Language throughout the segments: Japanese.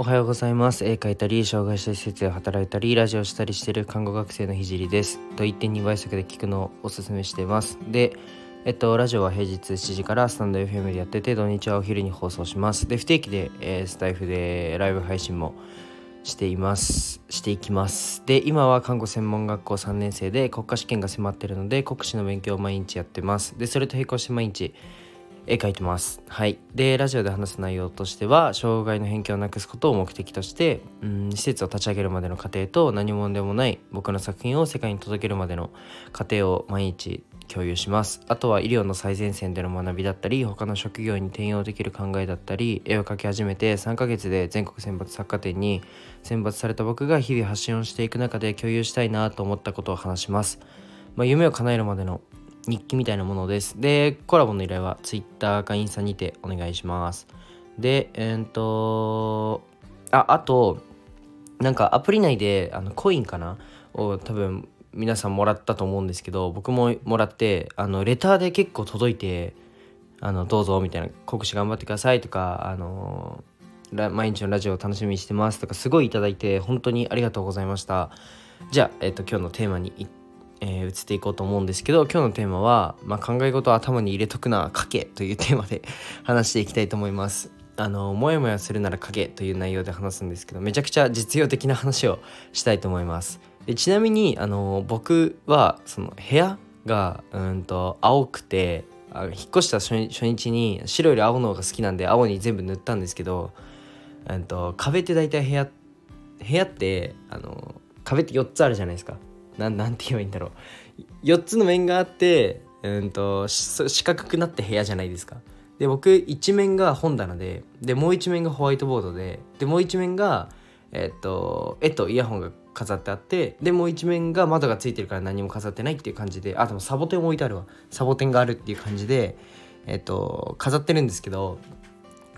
おはようございます。絵描いたり障害者施設で働いたりラジオしたりしている看護学生のひじりです。と1.2倍速で聞くのをおすすめしています。でえっとラジオは平日7時からスタンド FM でやってて土日はお昼に放送します。で不定期で、えー、スタイフでライブ配信もしています。していきます。で今は看護専門学校3年生で国家試験が迫ってるので国試の勉強を毎日やってます。でそれと並行して毎日絵描いてます。はい。でラジオで話す内容としては障害の偏見をなくすことを目的としてうん施設を立ち上げるまでの過程と何者でもない僕の作品を世界に届けるまでの過程を毎日共有します。あとは医療の最前線での学びだったり他の職業に転用できる考えだったり絵を描き始めて3ヶ月で全国選抜作家展に選抜された僕が日々発信をしていく中で共有したいなと思ったことを話します、まあ、夢を叶えるまでの日記みたいなものです。で、コラボの依頼は Twitter かインスタにてお願いします。で、えー、っと、あ、あと、なんかアプリ内であのコインかな？を多分皆さんもらったと思うんですけど、僕ももらって、あのレターで結構届いて、あのどうぞみたいな、国試頑張ってくださいとか、あの毎日のラジオを楽しみにしてますとかすごいいただいて本当にありがとうございましたじゃあ、えっと、今日のテーマに行っえー、移っていこうと思うんですけど今日のテーマは、まあ、考え事を頭に入れとくな書けというテーマで 話していきたいと思います。あのもやもやするなら書けという内容で話すんですけどめちゃくちゃ実用的な話をしたいと思います。でちなみにあの僕はその部屋がうんと青くてあ引っ越した初日に白より青の方が好きなんで青に全部塗ったんですけど、うんと、壁って大体部屋部屋ってあの壁って4つあるじゃないですかな なんて言えばいいんだろう。4つの面があってうんと四角くなって部屋じゃないですか。で僕一面が本棚ででもう一面がホワイトボードででもう一面がえっと絵とイヤホンが飾ってあってでもう一面が窓がついてるから何も飾ってないっていう感じであでもサボテン置いてあるわ。サボテンがあるっていう感じでえっと飾ってるんですけど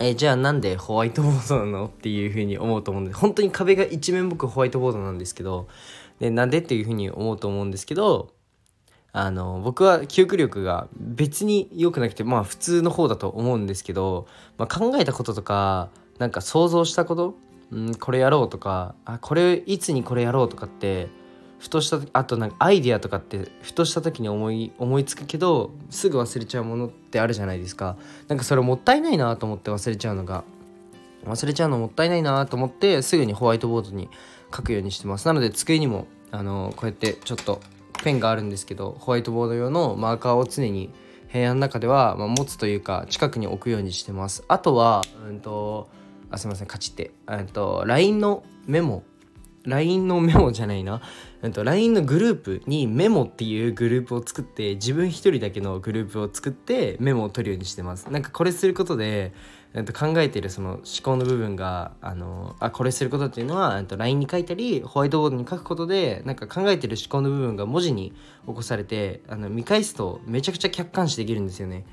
えじゃあなんでホワイトボードなの？っていうふうに思うと思うんで本当に壁が一面僕ホワイトボードなんですけどでなんでっていうふうに思うと思うんですけどあの僕は記憶力が別に良くなくてまあ普通の方だと思うんですけど、まあ、考えたこととかなんか想像したこと、うん、これやろうとかあこれいつにこれやろうとかってふとしたあとなんかアイディアとかってふとした時に思い思いつくけどすぐ忘れちゃうものってあるじゃないですか。なんかそれもったいないなと思って忘れちゃうのが忘れちゃうのもったいないなと思ってすぐにホワイトボードに書くようにしてます。なので机にもあのこうやってちょっとペンがあるんですけどホワイトボード用のマーカーを常に部屋の中では、まあ、持つというか近くに置くようにしてます。あとはうんとあすいませんカチってと LINE のメモ LINE のメモじゃないな、えっと、LINE のグループにメモっていうグループを作って自分一人だけのグループを作ってメモを取るようにしてますなんかこれすることでえっと、考えてるその思考の部分があのあこれすることっていうのは、えっと、LINE に書いたりホワイトボードに書くことでなんか考えてる思考の部分が文字に起こされてあの見返すとめちゃくちゃ客観視できるんですよね。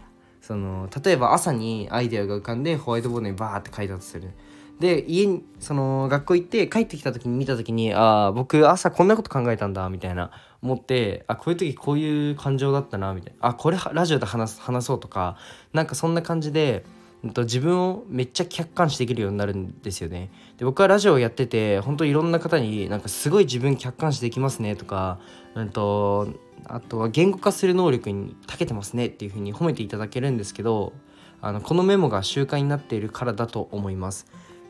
その例えば朝にアイデアが浮かんでホワイトボードにバーって書いたとする。で家にその学校行って帰ってきた時に見た時にああ僕朝こんなこと考えたんだみたいな思ってあこういう時こういう感情だったなみたいなあこれラジオで話話そうとかなんかそんな感じでと自分をめっちゃ客観視できるようになるんですよね。で僕はラジオをやってて本当いろんな方になんかすごい自分客観視できますねとか、うんと、あとは言語化する能力に長けてますねっていうふうに褒めていただけるんですけどあのこのメモが習慣になっているからだと思います。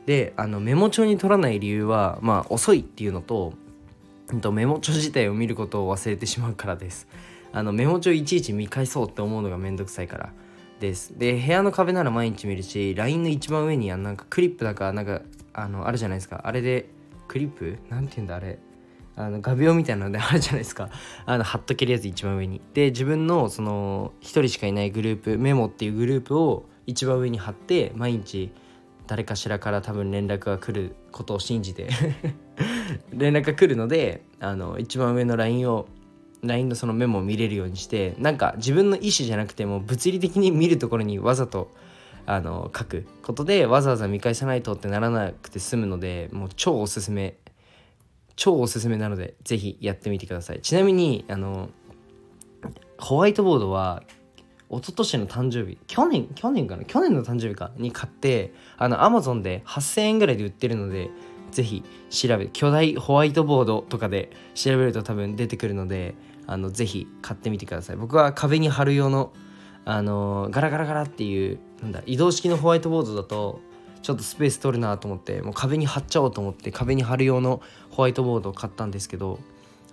であのメモ帳に取らない理由はまあ遅いっていうのと,、うんとメモ帳自体を見ることを忘れてしまうからです。あのメモ帳いちいち見返そうって思うのがめんどくさいから。です。で部屋の壁なら毎日見るし LINE の一番上にはなんかクリップだかなんかあのあるじゃないですか。あれでクリップ？なんて言うんだあれ。あの画鋲みたいなのであるじゃないですか。あの貼っとけるやつ一番上に。で自分のその1人しかいないグループメモっていうグループを一番上に貼って毎日誰かしらから多分連絡が来ることを信じて 連絡が来るのであの一番上の LINE を LINE のそのメモを見れるようにしてなんか自分の意思じゃなくても物理的に見るところにわざとあの書くことでわざわざ見返さないとってならなくて済むのでもう超おすすめ超おすすめなので是非やってみてください。ちなみにあのホワイトボードは一昨年の誕生日去年去年かな？去年の誕生日かに買ってあのアマゾンで8000円ぐらいで売ってるのでぜひ調べ巨大ホワイトボードとかで調べると多分出てくるのであのぜひ買ってみてください。僕は壁に貼る用のあのガラガラガラっていうなんだ移動式のホワイトボードだとちょっとスペース取るなと思ってもう壁に貼っちゃおうと思って壁に貼る用のホワイトボードを買ったんですけど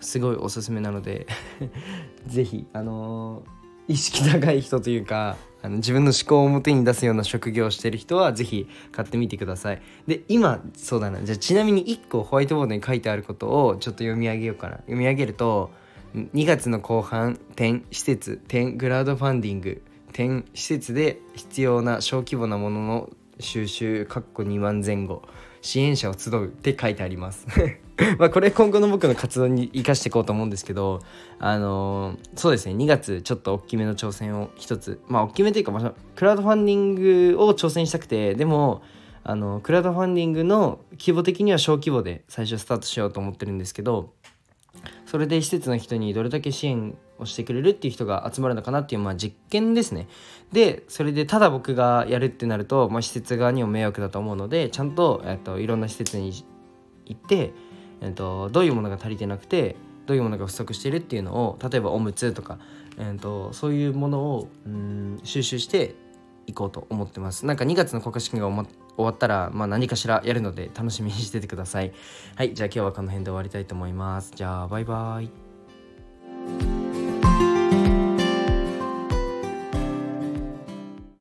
すごいおすすめなので ぜひあのー意識高い人というかあの自分の思考を表に出すような職業をしてる人は是非買ってみてください。で今そうだな。じゃあちなみに1個ホワイトボードに書いてあることをちょっと読み上げようかな。読み上げると2月の後半点施設点グラウドファンディング。点施設で必要な小規模なものの収集かっこ2万前後。支援者を集うって書いてあります。まこれ今後の僕の活動に生かしていこうと思うんですけどあのー、そうですね。2月ちょっと大きめの挑戦を一つ。まあ大きめというか、まあ、クラウドファンディングを挑戦したくてでもあのクラウドファンディングの規模的には小規模で最初スタートしようと思ってるんですけどそれで施設の人にどれだけ支援をしてくれるっていう人が集まるのかなっていう、まあ、実験ですね。でそれでただ僕がやるってなると、まあ、施設側にも迷惑だと思うのでちゃんと,、えっといろんな施設に行って、えっと、どういうものが足りてなくてどういうものが不足してるっていうのを例えばおむつとか、えっと、そういうものをうん収集していこうと思ってます。なんか2月の国家試験が終わったら、まあ、何かしらやるので楽しみにしててください。はい、じゃあ今日はこの辺で終わりたいと思います。じゃあバイバイ。